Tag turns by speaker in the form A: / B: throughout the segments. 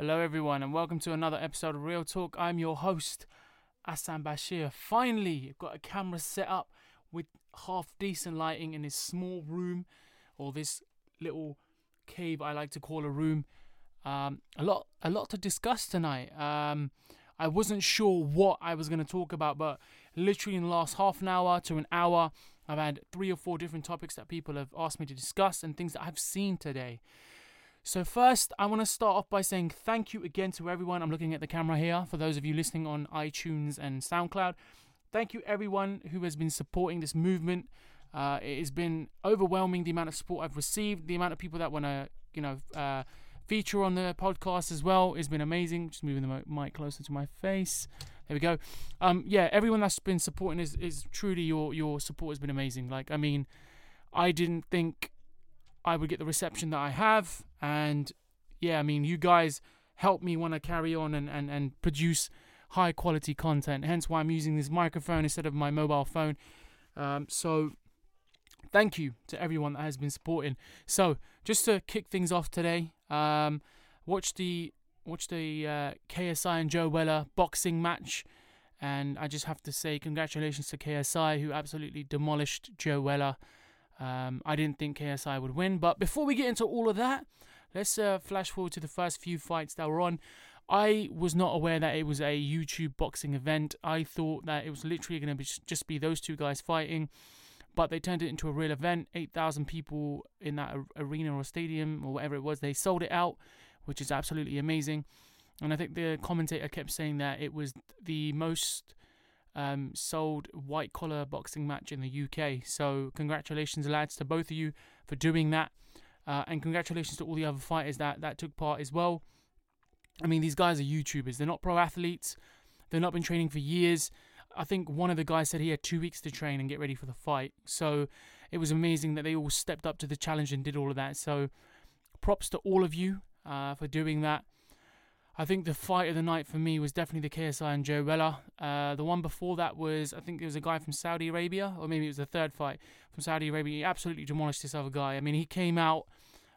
A: Hello, everyone, and welcome to another episode of Real Talk. I'm your host, Asan Bashir. Finally, I've got a camera set up with half decent lighting in this small room or this little cave I like to call a room. Um, a lot, a lot to discuss tonight. Um, I wasn't sure what I was going to talk about, but literally in the last half an hour to an hour, I've had three or four different topics that people have asked me to discuss and things that I've seen today. So, first, I want to start off by saying thank you again to everyone. I'm looking at the camera here for those of you listening on iTunes and SoundCloud. Thank you, everyone who has been supporting this movement. Uh, it has been overwhelming the amount of support I've received, the amount of people that want to, you know, uh, feature on the podcast as well has been amazing. Just moving the mic closer to my face. There we go. Um, yeah, everyone that's been supporting is, is truly your your support has been amazing. Like, I mean, I didn't think I would get the reception that I have, and yeah, I mean, you guys help me want to carry on and, and, and produce high quality content. Hence why I'm using this microphone instead of my mobile phone. Um, so thank you to everyone that has been supporting. So just to kick things off today, um, watch the watch the uh, KSI and Joe Weller boxing match, and I just have to say congratulations to KSI who absolutely demolished Joe Weller. Um, I didn't think KSI would win, but before we get into all of that, let's uh, flash forward to the first few fights that were on. I was not aware that it was a YouTube boxing event. I thought that it was literally going to just be those two guys fighting, but they turned it into a real event. 8,000 people in that arena or stadium or whatever it was. They sold it out, which is absolutely amazing. And I think the commentator kept saying that it was the most um, sold white collar boxing match in the UK. So, congratulations, lads, to both of you for doing that. Uh, and congratulations to all the other fighters that, that took part as well. I mean, these guys are YouTubers. They're not pro athletes. They've not been training for years. I think one of the guys said he had two weeks to train and get ready for the fight. So it was amazing that they all stepped up to the challenge and did all of that. So props to all of you uh, for doing that. I think the fight of the night for me was definitely the KSI and Joe Weller. Uh, the one before that was, I think it was a guy from Saudi Arabia, or maybe it was the third fight from Saudi Arabia. He absolutely demolished this other guy. I mean, he came out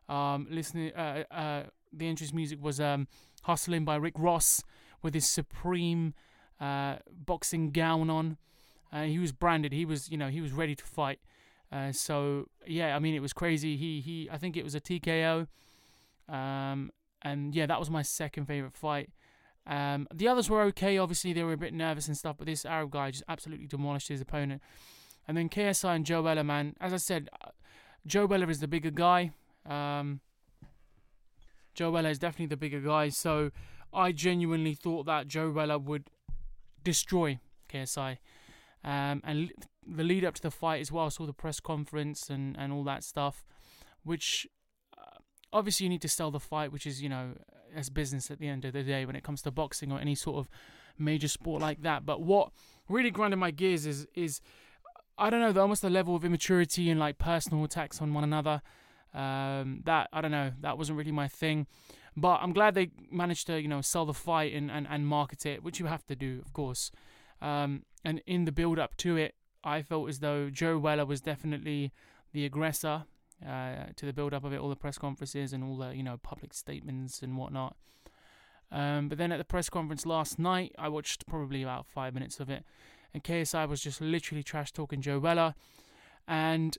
A: um, listening. Uh, uh, the entrance music was um, hustling by Rick Ross with his supreme uh, boxing gown on. Uh, he was branded. He was, you know, he was ready to fight. Uh, so yeah, I mean, it was crazy. He he, I think it was a TKO. Um, and yeah, that was my second favorite fight. Um, the others were okay. Obviously, they were a bit nervous and stuff, but this Arab guy just absolutely demolished his opponent. And then KSI and Joe Weller, man. As I said, uh, Joe Weller is the bigger guy. Um, Joe Weller is definitely the bigger guy. So I genuinely thought that Joe Weller would destroy KSI. Um, and the lead up to the fight as well, I saw the press conference and, and all that stuff, which obviously you need to sell the fight, which is, you know, as business at the end of the day when it comes to boxing or any sort of major sport like that. But what really grinded my gears is, is I don't know, almost the level of immaturity and like personal attacks on one another. Um, that I don't know, that wasn't really my thing. But I'm glad they managed to, you know, sell the fight and, and, and market it, which you have to do, of course. Um, and in the build up to it, I felt as though Joe Weller was definitely the aggressor uh, to the build up of it, all the press conferences and all the, you know, public statements and whatnot. Um, but then at the press conference last night, I watched probably about five minutes of it, and KSI was just literally trash talking Joe Weller. And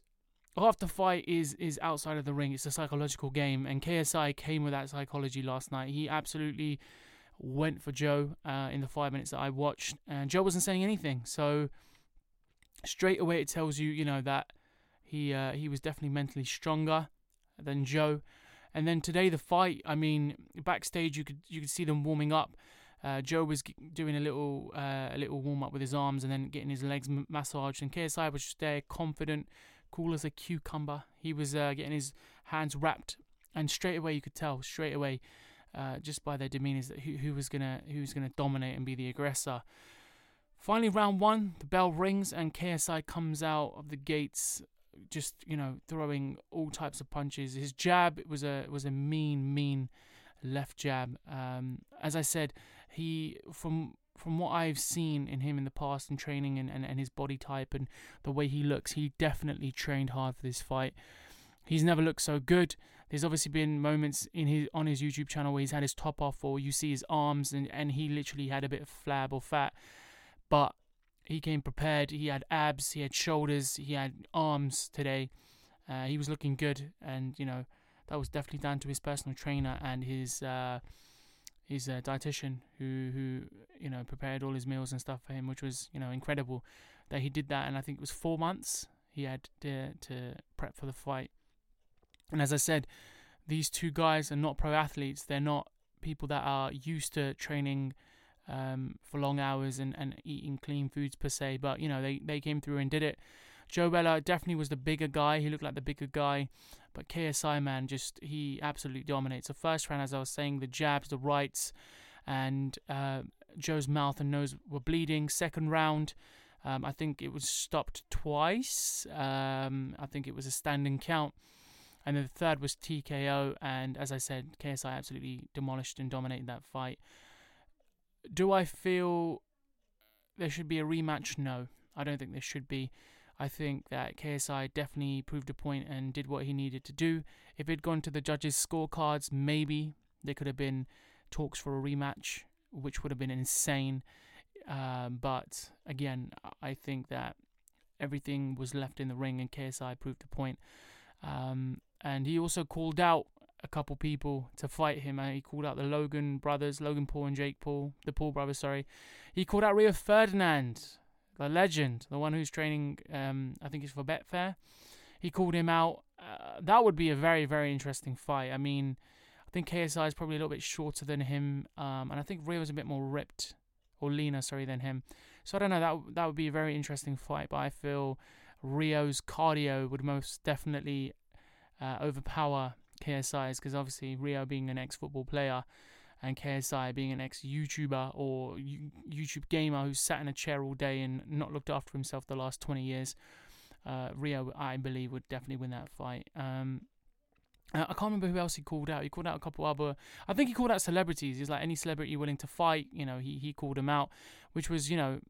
A: half the fight is is outside of the ring. It's a psychological game, and KSI came with that psychology last night. He absolutely went for Joe uh, in the five minutes that I watched, and Joe wasn't saying anything. So straight away, it tells you, you know, that he uh, he was definitely mentally stronger than Joe. And then today, the fight. I mean, backstage, you could you could see them warming up. Uh, Joe was doing a little uh, a little warm up with his arms and then getting his legs massaged, and KSI was just there, confident, cool as a cucumber. He was uh, getting his hands wrapped, and straight away you could tell straight away, uh, just by their demeanors, that who, who was gonna who was gonna dominate and be the aggressor. Finally, round one, the bell rings and KSI comes out of the gates, just you know throwing all types of punches. His jab was a was a mean mean left jab. Um, as I said, he from from what I've seen in him in the past and training and, and, and his body type and the way he looks, he definitely trained hard for this fight. He's never looked so good. There's obviously been moments in his on his YouTube channel where he's had his top off, or you see his arms, and and he literally had a bit of flab or fat, but he came prepared. He had abs, he had shoulders, he had arms today. Uh, he was looking good, and you know that was definitely down to his personal trainer and his uh, his uh, dietitian who who you know prepared all his meals and stuff for him, which was you know incredible that he did that. And I think it was four months he had to to prep for the fight. And as I said, these two guys are not pro athletes. They're not people that are used to training um, for long hours and, and eating clean foods per se. But you know they they came through and did it. Joe Weller definitely was the bigger guy. He looked like the bigger guy. But KSI, man, just he absolutely dominates. The first round, as I was saying, the jabs, the rights, and uh, Joe's mouth and nose were bleeding. Second round, um, I think it was stopped twice. Um, I think it was a standing count. And then the third was TKO. And as I said, KSI absolutely demolished and dominated that fight. Do I feel there should be a rematch? No, I don't think there should be. I think that KSI definitely proved a point and did what he needed to do. If it had gone to the judges' scorecards, maybe there could have been talks for a rematch, which would have been insane. Um, but again, I think that everything was left in the ring and KSI proved a point. Um, and he also called out a couple people to fight him. Uh, he called out the Logan brothers, Logan Paul and Jake Paul, the Paul brothers, sorry. He called out Rio Ferdinand, the legend, the one who's training, um, I think it's for Betfair. He called him out. Uh, that would be a very, very interesting fight. I mean, I think KSI is probably a little bit shorter than him, um, and I think Rio's a bit more ripped or leaner, sorry, than him. So I don't know. That that would be a very interesting fight, but I feel Rio's cardio would most definitely uh, overpower KSI's because obviously Rio being an ex-football player and KSI being an ex-YouTuber or YouTube gamer who sat in a chair all day and not looked after himself the last 20 years, uh, Rio, I believe, would definitely win that fight. Um, I can't remember who else he called out. He called out a couple other. I think he called out celebrities. He's like any celebrity willing to fight. You know, he he called him out, which was you know,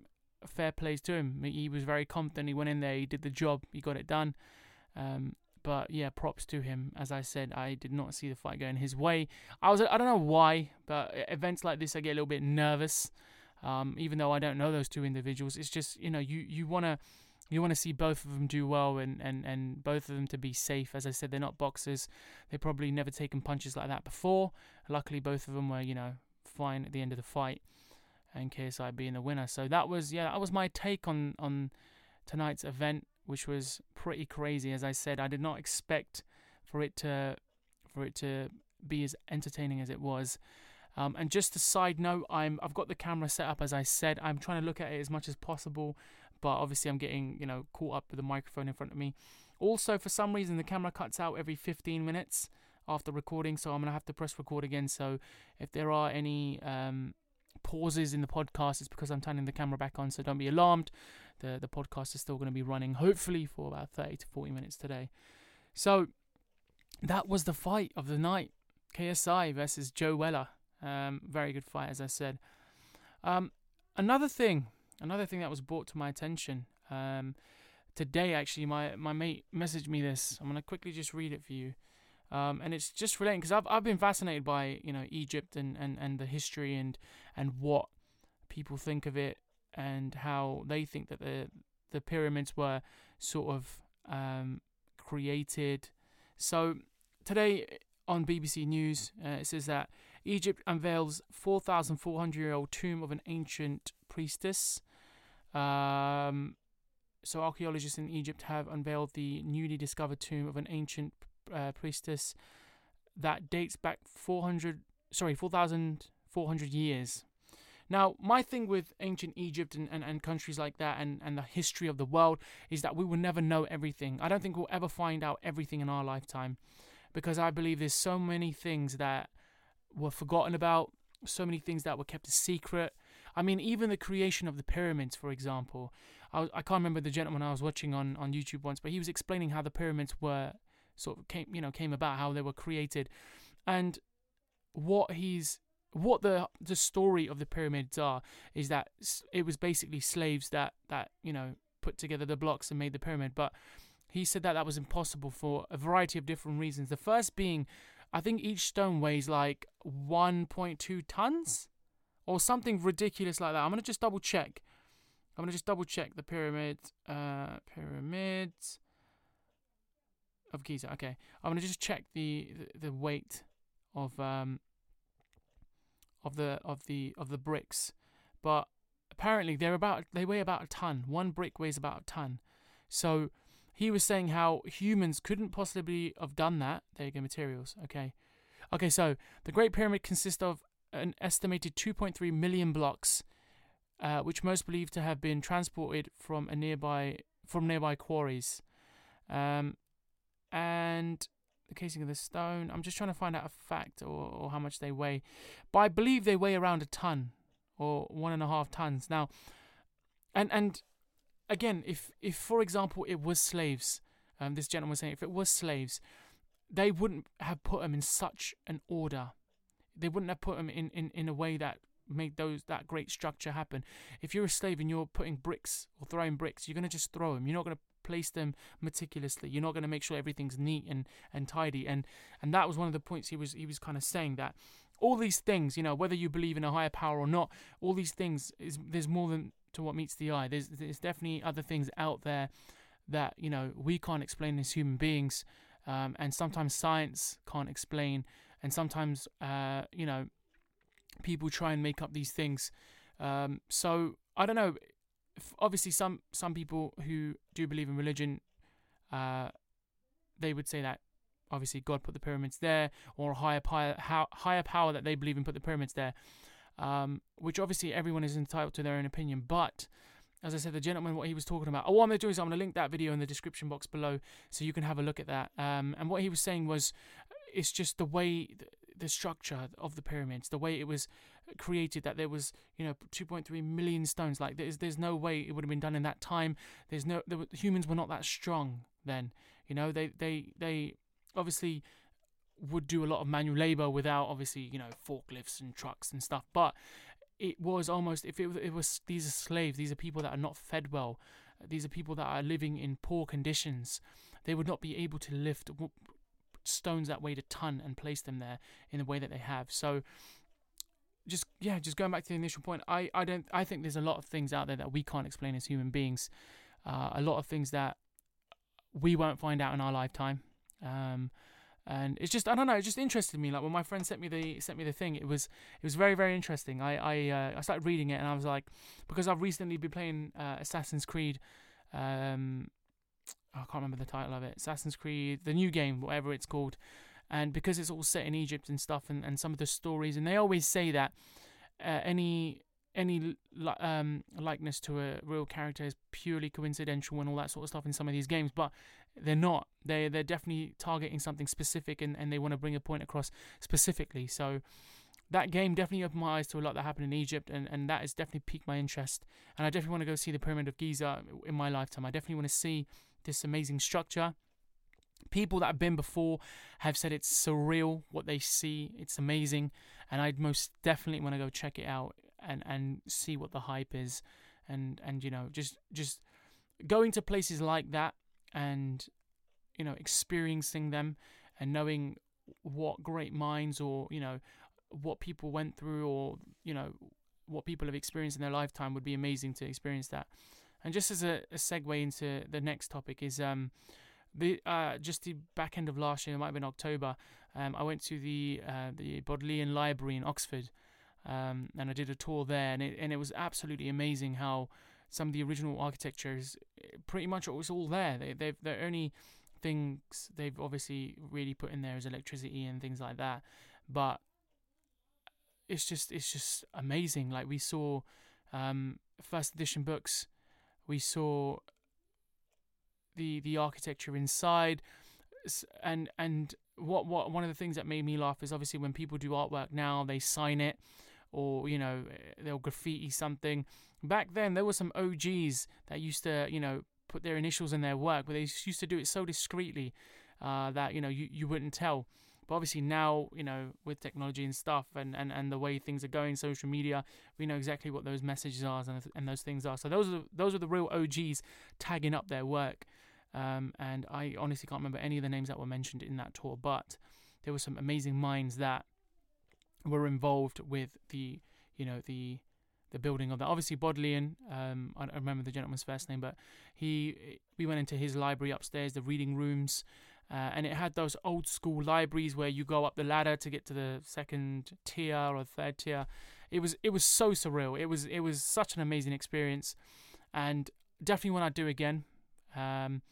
A: fair plays to him. He was very confident. He went in there. He did the job. He got it done. Um, but yeah, props to him. As I said, I did not see the fight going his way. I was I don't know why, but events like this I get a little bit nervous. Um, even though I don't know those two individuals, it's just you know you you wanna you want to see both of them do well and, and, and both of them to be safe. As I said, they're not boxers. They've probably never taken punches like that before. Luckily, both of them were, you know, fine at the end of the fight, and KSI being the winner. So that was, yeah, that was my take on on tonight's event which was pretty crazy. As I said, I did not expect for it to for it to be as entertaining as it was. Um, and just a side note, I'm I've got the camera set up as I said. I'm trying to look at it as much as possible, but obviously I'm getting you know caught up with the microphone in front of me. Also, for some reason, the camera cuts out every 15 minutes after recording, so I'm gonna have to press record again. So if there are any um, pauses in the podcast, it's because I'm turning the camera back on. So don't be alarmed the the podcast is still going to be running hopefully for about 30 to 40 minutes today. So that was the fight of the night. KSI versus Joe Weller. Um, very good fight, as I said. Um, another thing, another thing that was brought to my attention um, today. Actually, my my mate messaged me this. I'm gonna quickly just read it for you. Um, and it's just relating because I've I've been fascinated by you know Egypt and, and, and the history and and what people think of it and how they think that the the pyramids were sort of um, created. So today on BBC News, uh, it says that Egypt unveils 4,400 year old tomb of an ancient priestess. Um, so archaeologists in Egypt have unveiled the newly discovered tomb of an ancient uh, priestess that dates back 400, sorry, 4,400 years. Now, my thing with ancient Egypt and, and, and countries like that and, and the history of the world is that we will never know everything. I don't think we'll ever find out everything in our lifetime because I believe there's so many things that were forgotten about, so many things that were kept a secret. I mean, even the creation of the pyramids, for example. I, I can't remember the gentleman I was watching on, on YouTube once, but he was explaining how the pyramids were sort of came, you know, came about, how they were created. And what he's what the the story of the pyramids are is that it was basically slaves that that you know put together the blocks and made the pyramid but he said that that was impossible for a variety of different reasons. The first being, I think each stone weighs like 1.2 tons or something ridiculous like that. I'm gonna just double check. I'm gonna just double check the pyramid. Uh, pyramids of Giza. Okay, I'm gonna just check the the, the weight of um of the of the of the bricks, but apparently they're about they weigh about a ton. One brick weighs about a ton. So he was saying how humans couldn't possibly have done that. There you go, materials. Okay. Okay, so the Great Pyramid consists of an estimated 2.3 million blocks, uh, which most believe to have been transported from a nearby from nearby quarries. Um, and the casing of the stone. I'm just trying to find out a fact or, or how much they weigh, but I believe they weigh around a ton or one and a half tons. Now, and and again, if if for example it was slaves, um, this gentleman was saying if it was slaves, they wouldn't have put them in such an order. They wouldn't have put them in, in, in a way that made those that great structure happen. If you're a slave and you're putting bricks or throwing bricks, you're gonna just throw them. You're not gonna place them meticulously. You're not gonna make sure everything's neat and, and tidy. And and that was one of the points he was he was kind of saying that all these things, you know, whether you believe in a higher power or not, all these things is there's more than to what meets the eye. There's there's definitely other things out there that you know we can't explain as human beings, um, and sometimes science can't explain, and sometimes uh, you know people try and make up these things. Um, so I don't know. Obviously, some some people who do believe in religion, uh, they would say that obviously God put the pyramids there, or a higher power, higher power that they believe in put the pyramids there um, which obviously everyone is entitled to their own opinion. But as I said, the gentleman, what he was talking about. Oh, what I'm going to do is I'm going to link that video in the description box below so you can have a look at that. Um, and what he was saying was, it's just the way, the, the structure of the pyramids, the way it was created, that there was, you know, 2.3 million stones. Like, there's, there's no way it would have been done in that time. There's no, the humans were not that strong then. You know, they, they, they obviously would do a lot of manual labor without obviously you know forklifts and trucks and stuff but it was almost if it, it was these are slaves these are people that are not fed well these are people that are living in poor conditions they would not be able to lift stones that weighed a ton and place them there in the way that they have so just yeah just going back to the initial point i i don't i think there's a lot of things out there that we can't explain as human beings uh, a lot of things that we won't find out in our lifetime um, and it's just I don't know, it just interested me. Like when my friend sent me the sent me the thing, it was it was very very interesting. I I uh, I started reading it and I was like, because I've recently been playing uh, Assassin's Creed. Um, I can't remember the title of it. Assassin's Creed, the new game, whatever it's called. And because it's all set in Egypt and stuff, and, and some of the stories, and they always say that uh, any any um, likeness to a real character is purely coincidental and all that sort of stuff in some of these games, but they're not. They they're definitely targeting something specific and, and they want to bring a point across specifically. So that game definitely opened my eyes to a lot that happened in Egypt, and, and that has definitely piqued my interest. And I definitely want to go see the Pyramid of Giza in my lifetime. I definitely want to see this amazing structure. People that have been before have said it's surreal what they see. It's amazing, and I'd most definitely want to go check it out and and see what the hype is, and and you know just just going to places like that and you know experiencing them and knowing what great minds or you know what people went through or you know what people have experienced in their lifetime would be amazing to experience that. And just as a, a segue into the next topic is um the uh just the back end of last year it might have been october um i went to the uh the bodleian library in oxford um and i did a tour there and it, and it was absolutely amazing how some of the original architecture is eh, pretty much it was all there. They, they've the only things they've obviously really put in there is electricity and things like that, but it's just it's just amazing. Like we saw um, first edition books, we saw the the architecture inside, and and what what one of the things that made me laugh is obviously when people do artwork now they sign it or you know they'll graffiti something. Back then, there were some OGs that used to you know put their initials in their work, but they used to do it so discreetly uh, that you know you, you wouldn't tell. But obviously now, you know, with technology and stuff and, and, and the way things are going, social media, we know exactly what those messages are and, and those things are. So those are those are the real OGs tagging up their work. Um, and I honestly can't remember any of the names that were mentioned in that tour, but there were some amazing minds that were involved with the, you know, the the building of that. Obviously, Bodleian, um, I don't remember the gentleman's first name, but he we went into his library upstairs, the reading rooms, uh, and it had those old school libraries where you go up the ladder to get to the second tier or third tier. It was it was so surreal. It was it was such an amazing experience, and definitely one I'd do again. Um,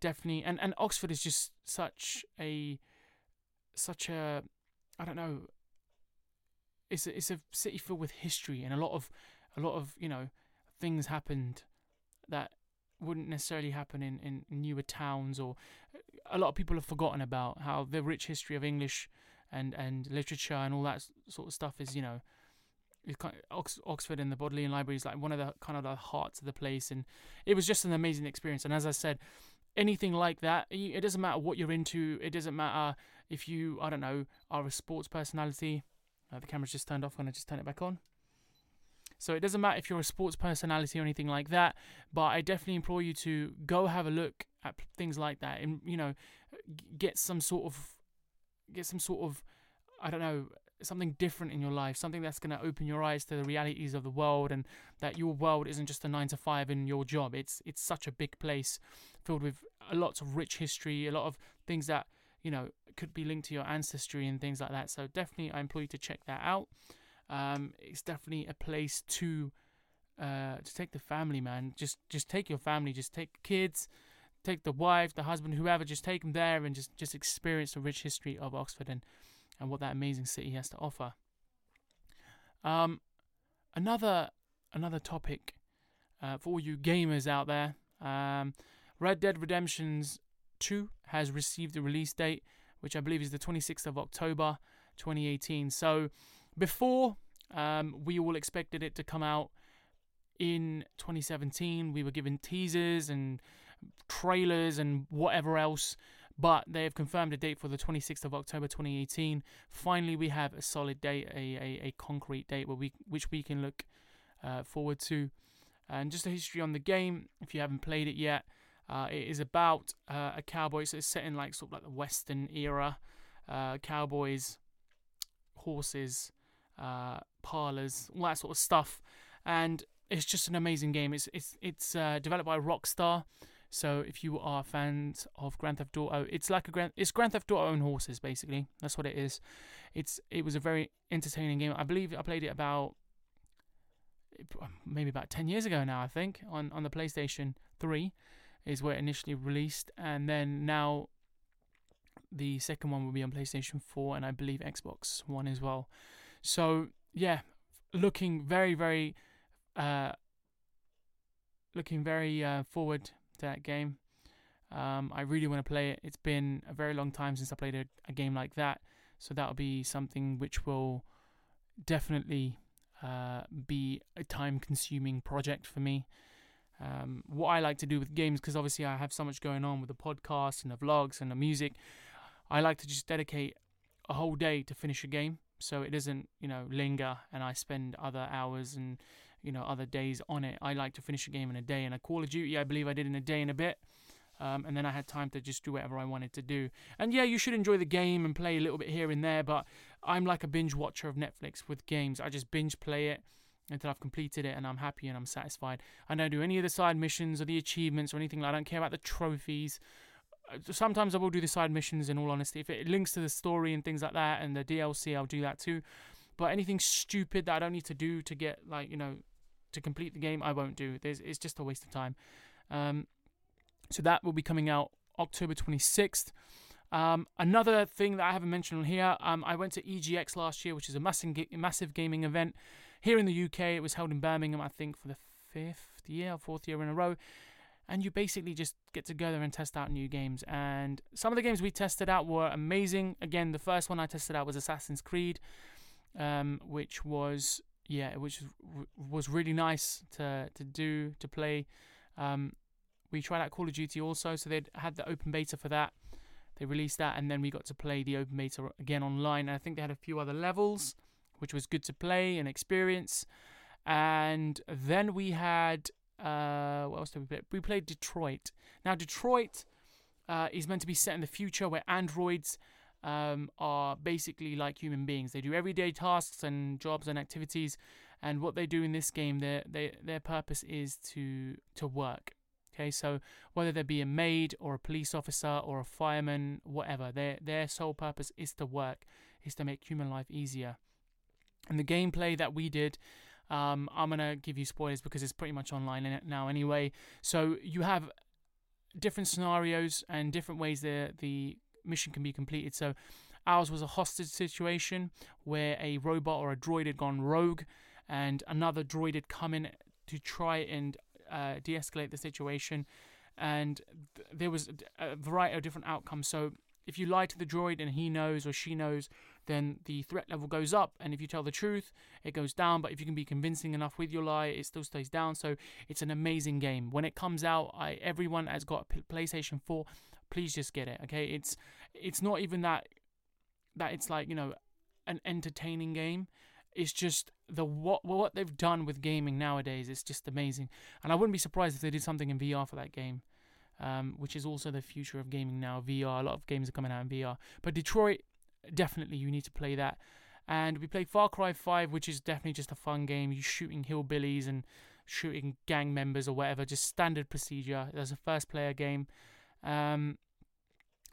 A: definitely, and and Oxford is just such a such a I don't know it's a, it's a city filled with history and a lot of a lot of you know things happened that wouldn't necessarily happen in, in newer towns or a lot of people have forgotten about how the rich history of English and, and literature and all that sort of stuff is you know of, Oxford and the Bodleian Library is like one of the kind of the hearts of the place and it was just an amazing experience and as I said anything like that it doesn't matter what you're into it doesn't matter if you I don't know are a sports personality uh, the camera's just turned off. When to just turn it back on. So it doesn't matter if you're a sports personality or anything like that, but I definitely implore you to go have a look at things like that and you know get some sort of get some sort of I don't know something different in your life, something that's going to open your eyes to the realities of the world and that your world isn't just a 9 to 5 in your job. It's it's such a big place filled with a lots of rich history, a lot of things that you know, could be linked to your ancestry and things like that. So definitely, I implore you to check that out. Um, it's definitely a place to uh, to take the family, man. Just just take your family, just take kids, take the wife, the husband, whoever. Just take them there and just just experience the rich history of Oxford and and what that amazing city has to offer. Um, another another topic uh, for all you gamers out there. Um, Red Dead Redemption's 2 has received a release date, which I believe is the 26th of October 2018. So before um, we all expected it to come out in 2017, we were given teasers and trailers and whatever else. But they have confirmed a date for the 26th of October 2018. Finally, we have a solid date, a, a, a concrete date where we, which we can look uh, forward to. And just a history on the game, if you haven't played it yet, uh, it is about uh, a cowboy, so it's set in like sort of like the Western era. Uh, cowboys, horses, uh, parlors, all that sort of stuff, and it's just an amazing game. It's it's it's uh, developed by Rockstar. So if you are fans of Grand Theft Auto, it's like a Grand it's Grand Theft Auto on horses basically. That's what it is. It's it was a very entertaining game. I believe I played it about maybe about 10 years ago now I think on on the PlayStation 3 is where it initially released, and then now the second one will be on PlayStation 4 and I believe Xbox One as well. So yeah, looking very very uh, looking very uh, forward to that game. Um, I really want to play it. It's been a very long time since I played a, a game like that, so that'll be something which will definitely uh, be a time-consuming project for me um, what I like to do with games, because obviously I have so much going on with the podcast and the vlogs and the music, I like to just dedicate a whole day to finish a game so it doesn't, you know, linger and I spend other hours and, you know, other days on it. I like to finish a game in a day. And a Call of Duty, I believe I did in a day and a bit. Um, and then I had time to just do whatever I wanted to do. And yeah, you should enjoy the game and play a little bit here and there, but I'm like a binge watcher of Netflix with games. I just binge play it until I've completed it and I'm happy and I'm satisfied. I don't do any of the side missions or the achievements or anything. I don't care about the trophies. Uh, sometimes I will do the side missions in all honesty. If it links to the story and things like that and the DLC, I'll do that too. But anything stupid that I don't need to do to get, like, you know, to complete the game, I won't do. There's, it's just a waste of time. Um, so that will be coming out October 26th. Um, another thing that I haven't mentioned on here, um, I went to EGX last year, which is a massive, massive gaming event. Here in the UK, it was held in Birmingham, I think, for the fifth year fourth year in a row. And you basically just get together and test out new games. And some of the games we tested out were amazing. Again, the first one I tested out was Assassin's Creed, um, which was yeah, which was really nice to to do to play. Um, we tried out Call of Duty also, so they had the open beta for that. They released that, and then we got to play the open beta again online. And I think they had a few other levels which was good to play and experience. And then we had Uh, what else did we play? We played Detroit. Now Detroit uh, is meant to be set in the future where androids um, are basically like human beings. They do everyday tasks and jobs and activities, and what they do in this game, their their purpose is to to work. Okay, so whether they be a maid or a police officer or a fireman, whatever, their their sole purpose is to work, is to make human life easier. And the gameplay that we did, um, I'm gonna give you spoilers because it's pretty much online in it now anyway. So you have different scenarios and different ways the the mission can be completed. So ours was a hostage situation where a robot or a droid had gone rogue, and another droid had come in to try and uh, de-escalate the situation, and th- there was a variety of different outcomes. So if you lie to the droid and he knows or she knows, then the threat level goes up, and if you tell the truth, it goes down. But if you can be convincing enough with your lie, it still stays down. So it's an amazing game. When it comes out, I everyone has got a PlayStation 4. Please just get it. Okay, it's it's not even that that it's like you know an entertaining game. It's just the what what they've done with gaming nowadays. It's just amazing, and I wouldn't be surprised if they did something in VR for that game, um, which is also the future of gaming now. VR. A lot of games are coming out in VR, but Detroit definitely you need to play that. And we played Far Cry 5, which is definitely just a fun game. You're shooting hillbillies and shooting gang members or whatever, just standard procedure. There's a first player game. Um,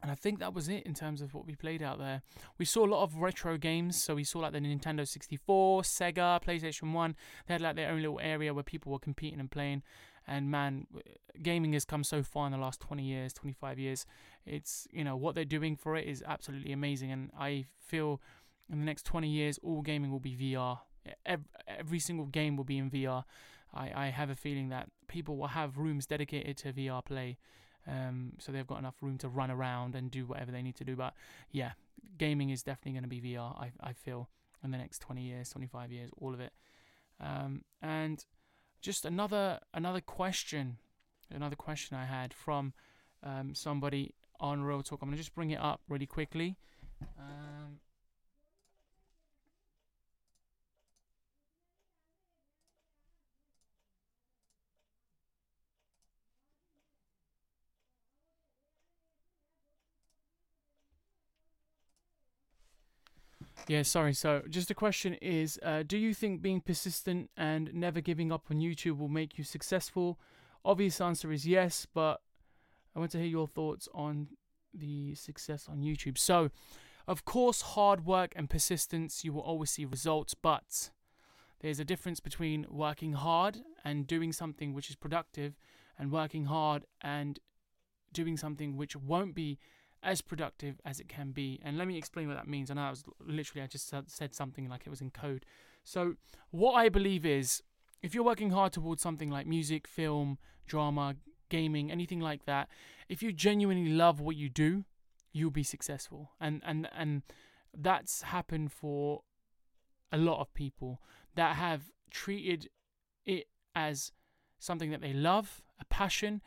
A: and I think that was it in terms of what we played out there. We saw a lot of retro games, so we saw like the Nintendo 64, Sega, PlayStation 1. They had like their own little area where people were competing and playing. And man, gaming has come so far in the last 20 years, 25 years. It's, you know, what they're doing for it is absolutely amazing. And I feel in the next 20 years, all gaming will be VR. Every, single game will be in VR. I, I have a feeling that people will have rooms dedicated to VR play. Um, so they've got enough room to run around and do whatever they need to do. But yeah, gaming is definitely going to be VR. I I feel in the next 20 years, 25 years, all of it. Um, and just another another question, another question I had from um, somebody on Real Talk. I'm gonna just bring it up really quickly. Um, Yeah, sorry. So, just a question is uh, Do you think being persistent and never giving up on YouTube will make you successful? Obvious answer is yes, but I want to hear your thoughts on the success on YouTube. So, of course, hard work and persistence, you will always see results, but there's a difference between working hard and doing something which is productive, and working hard and doing something which won't be as productive as it can be. And let me explain what that means. I know I was literally I just said something like it was in code. So what I believe is if you're working hard towards something like music, film, drama, gaming, anything like that, if you genuinely love what you do, you'll be successful. And and and that's happened for a lot of people that have treated it as something that they love, a passion,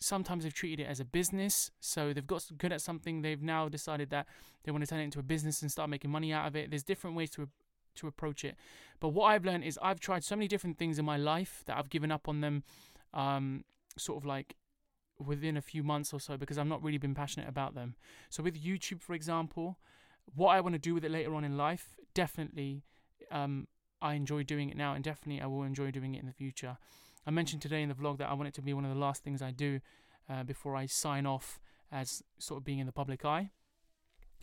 A: sometimes they've treated it as a business. So they've got good at something. They've now decided that they want to turn it into a business and start making money out of it. There's different ways to to approach it. But what I've learned is I've tried so many different things in my life that I've given up on them, um, sort of like within a few months or so because I've not really been passionate about them. So with YouTube, for example, what I want to do with it later on in life, definitely, um, I enjoy doing it now, and definitely I will enjoy doing it in the future. I mentioned today in the vlog that I want it to be one of the last things I do uh, before I sign off as sort of being in the public eye.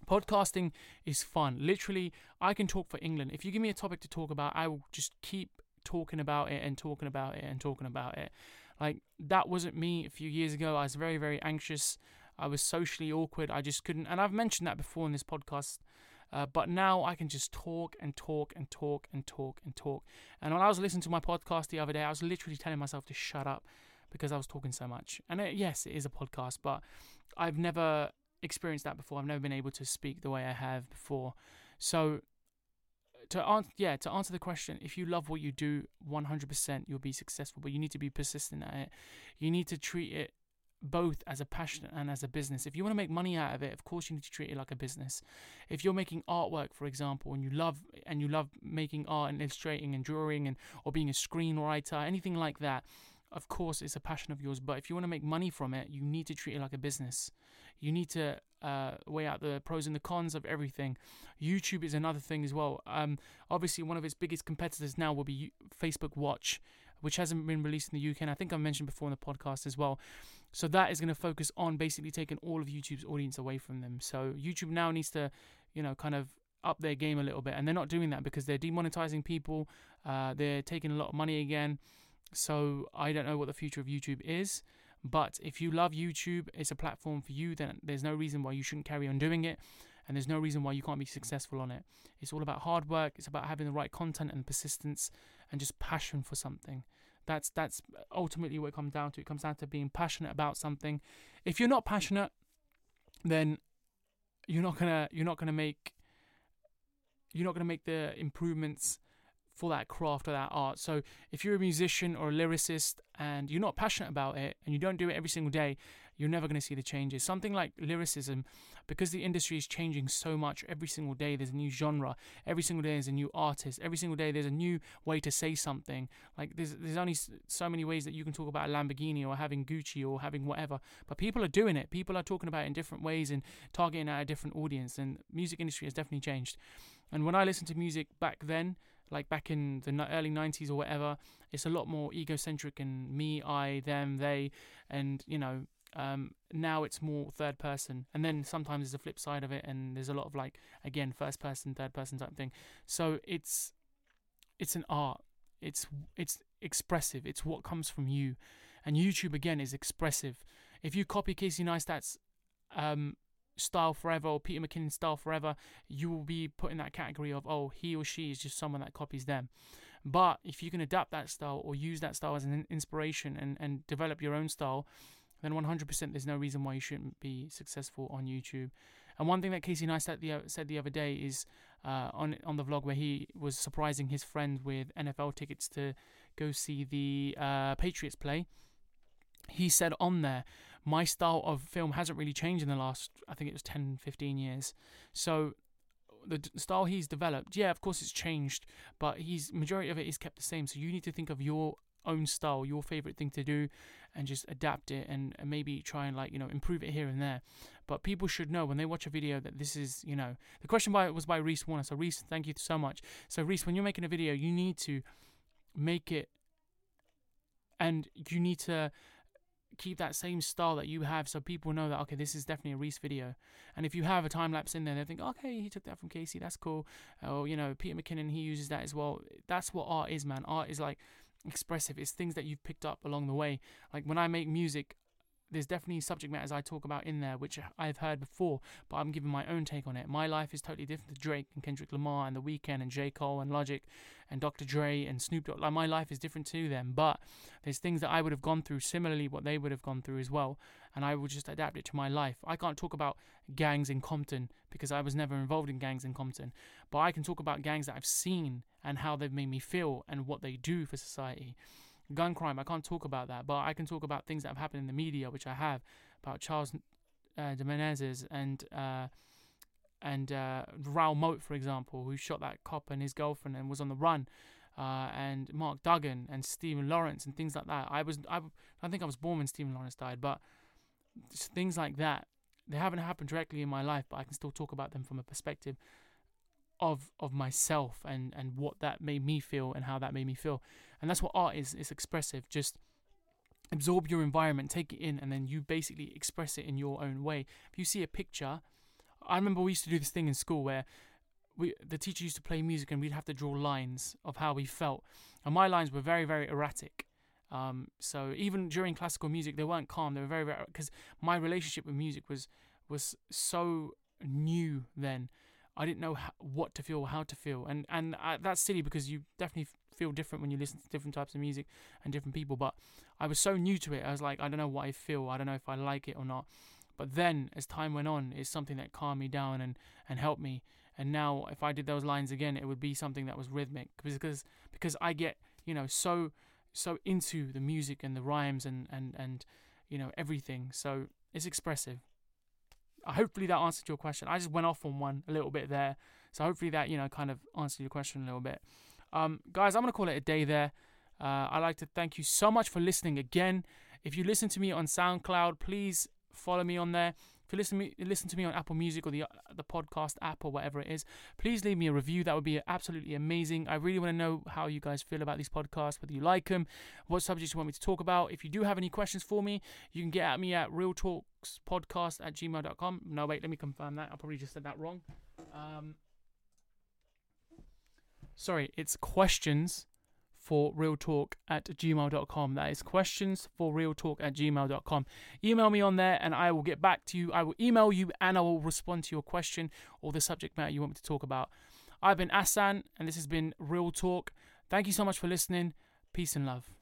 A: Podcasting is fun. Literally, I can talk for England. If you give me a topic to talk about, I will just keep talking about it and talking about it and talking about it. Like, that wasn't me a few years ago. I was very, very anxious. I was socially awkward. I just couldn't. And I've mentioned that before in this podcast uh, but now I can just talk and talk and talk and talk and talk. And when I was listening to my podcast the other day, I was literally telling myself to shut up because I was talking so much. And it, yes, it is a podcast, but I've never experienced that before. I've never been able to speak the way I have before. So to answer, yeah, to answer the question, if you love what you do, 100% you'll be successful. But you need to be persistent at it. You need to treat it both as a passion and as a business. If you want to make money out of it, of course you need to treat it like a business. If you're making artwork, for example, and you love and you love making art and illustrating and drawing and or being a screenwriter, anything like that, of course, it's a passion of yours. But if you want to make money from it, you need to treat it like a business. You need to uh, weigh out the pros and the cons of everything. YouTube is another thing as well. Um, obviously, one of its biggest competitors now will be Facebook Watch, which hasn't been released in the UK. And I think I mentioned before in the podcast as well. So that is going to focus on basically taking all of YouTube's audience away from them. So YouTube now needs to, you know, kind of up their game a little bit, and they're not doing that because they're demonetizing people. Uh, they're taking a lot of money again. So I don't know what the future of YouTube is. But if you love YouTube, it's a platform for you, then there's no reason why you shouldn't carry on doing it. And there's no reason why you can't be successful on it. It's all about hard work, it's about having the right content and persistence and just passion for something. That's that's ultimately what it comes down to. It comes down to being passionate about something. If you're not passionate, then you're not gonna you're not gonna make you're not gonna make the improvements for that craft or that art. So if you're a musician or a lyricist and you're not passionate about it and you don't do it every single day, you're never going to see the changes. Something like lyricism, because the industry is changing so much every single day, there's a new genre. Every single day there's a new artist. Every single day there's a new way to say something. Like there's there's only so many ways that you can talk about a Lamborghini or having Gucci or having whatever. But people are doing it. People are talking about it in different ways and targeting at a different audience. And the music industry has definitely changed. And when I listened to music back then, like back in the early 90s or whatever it's a lot more egocentric and me i them they and you know um, now it's more third person. And then sometimes there's a flip side of it and there's a lot of like again first person third person type thing. So it's it's an art. It's it's expressive. It's what comes from you. And youtube again is expressive. If you copy casey neistat's um, style forever or Peter McKinnon style forever, you will be put in that category of, oh, he or she is just someone that copies them. But if you can adapt that style or use that style as an inspiration and, and develop your own style, then 100% there's no reason why you shouldn't be successful on YouTube. And one thing that Casey Neistat the, said the other day is uh, on on the vlog where he was surprising his friend with NFL tickets to go see the uh, Patriots play. He said on there, my style of film hasn't really changed in the last, I think it was 10, 15 years. So the style he's developed, yeah, of course it's changed, but he's majority of it is kept the same. So you need to think of your own style, your favorite thing to do, and just adapt it and, and maybe try and like you know improve it here and there. But people should know when they watch a video that this is you know the question by was by Reese Warner. So Reese, thank you so much. So Reese, when you're making a video, you need to make it, and you need to keep that same style that you have so people know that okay this is definitely a Reese video and if you have a time lapse in there they think okay he took that from Casey that's cool or you know Peter McKinnon he uses that as well that's what art is man art is like expressive it's things that you've picked up along the way like when I make music there's definitely subject matters I talk about in there which I've heard before, but I'm giving my own take on it. My life is totally different to Drake and Kendrick Lamar and The Weeknd and J. Cole and Logic and Dr. Dre and Snoop Dogg. Like my life is different to them, but there's things that I would have gone through similarly what they would have gone through as well, and I will just adapt it to my life. I can't talk about gangs in Compton because I was never involved in gangs in Compton, but I can talk about gangs that I've seen and how they've made me feel and what they do for society gun crime. I can't talk about that, but I can talk about things that have happened in the media, which I have, about Charles uh, de Menezes and uh, and uh, Moat, for example, who shot that cop and his girlfriend and was on the run, uh, and Mark Duggan and Stephen Lawrence and things like that. I was I, I think I was born when Stephen Lawrence died, but things like that they haven't happened directly in my life, but I can still talk about them from a perspective of of myself and and what that made me feel and how that made me feel. And that's what art is it's expressive. Just absorb your environment take it in and then you basically express it in your own way. If you see a picture i remember we used to do this thing in school where we the teacher used to play music and we'd have to draw lines of how we felt. And my lines were very very erratic um, so even during classical music they weren't calm they were very very because my relationship with music was was so new then I didn't know how, what to feel, how to feel, and and uh, that's silly because you definitely feel different when you listen to different types of music and different people. But I was so new to it, I was like, I don't know what I feel, I don't know if I like it or not. But then, as time went on, it's something that calmed me down and and helped me. And now, if I did those lines again, it would be something that was rhythmic because because I get you know so so into the music and the rhymes and and and you know everything. So it's expressive hopefully that answered your question. I just went off on one a little bit there. So hopefully that, you know, kind of answered your question a little bit. Um, guys, I'm to call it a day there. Uh, I'd like to thank you so much for listening again. If you listen to me on SoundCloud, please follow me on there. If you listen to me, listen to me on Apple Music or the the podcast app or whatever it is, please leave me a review. That would be absolutely amazing. I really want to know how you guys feel about these podcasts, whether you like them, what subjects you want me to talk about. If you do have any questions for me, you can get at me at Real Talks Podcast at gmail.com. No, wait, let me confirm that. I probably just said that wrong. Um, sorry, it's questions for real talk at gmail.com. That is questions for real talk at gmail.com. Email me on there and I will get back to you. I will email you and I will respond to your question or the subject matter you want me to talk about. I've been Asan and this has been Real Talk. Thank you so much for listening. Peace and love.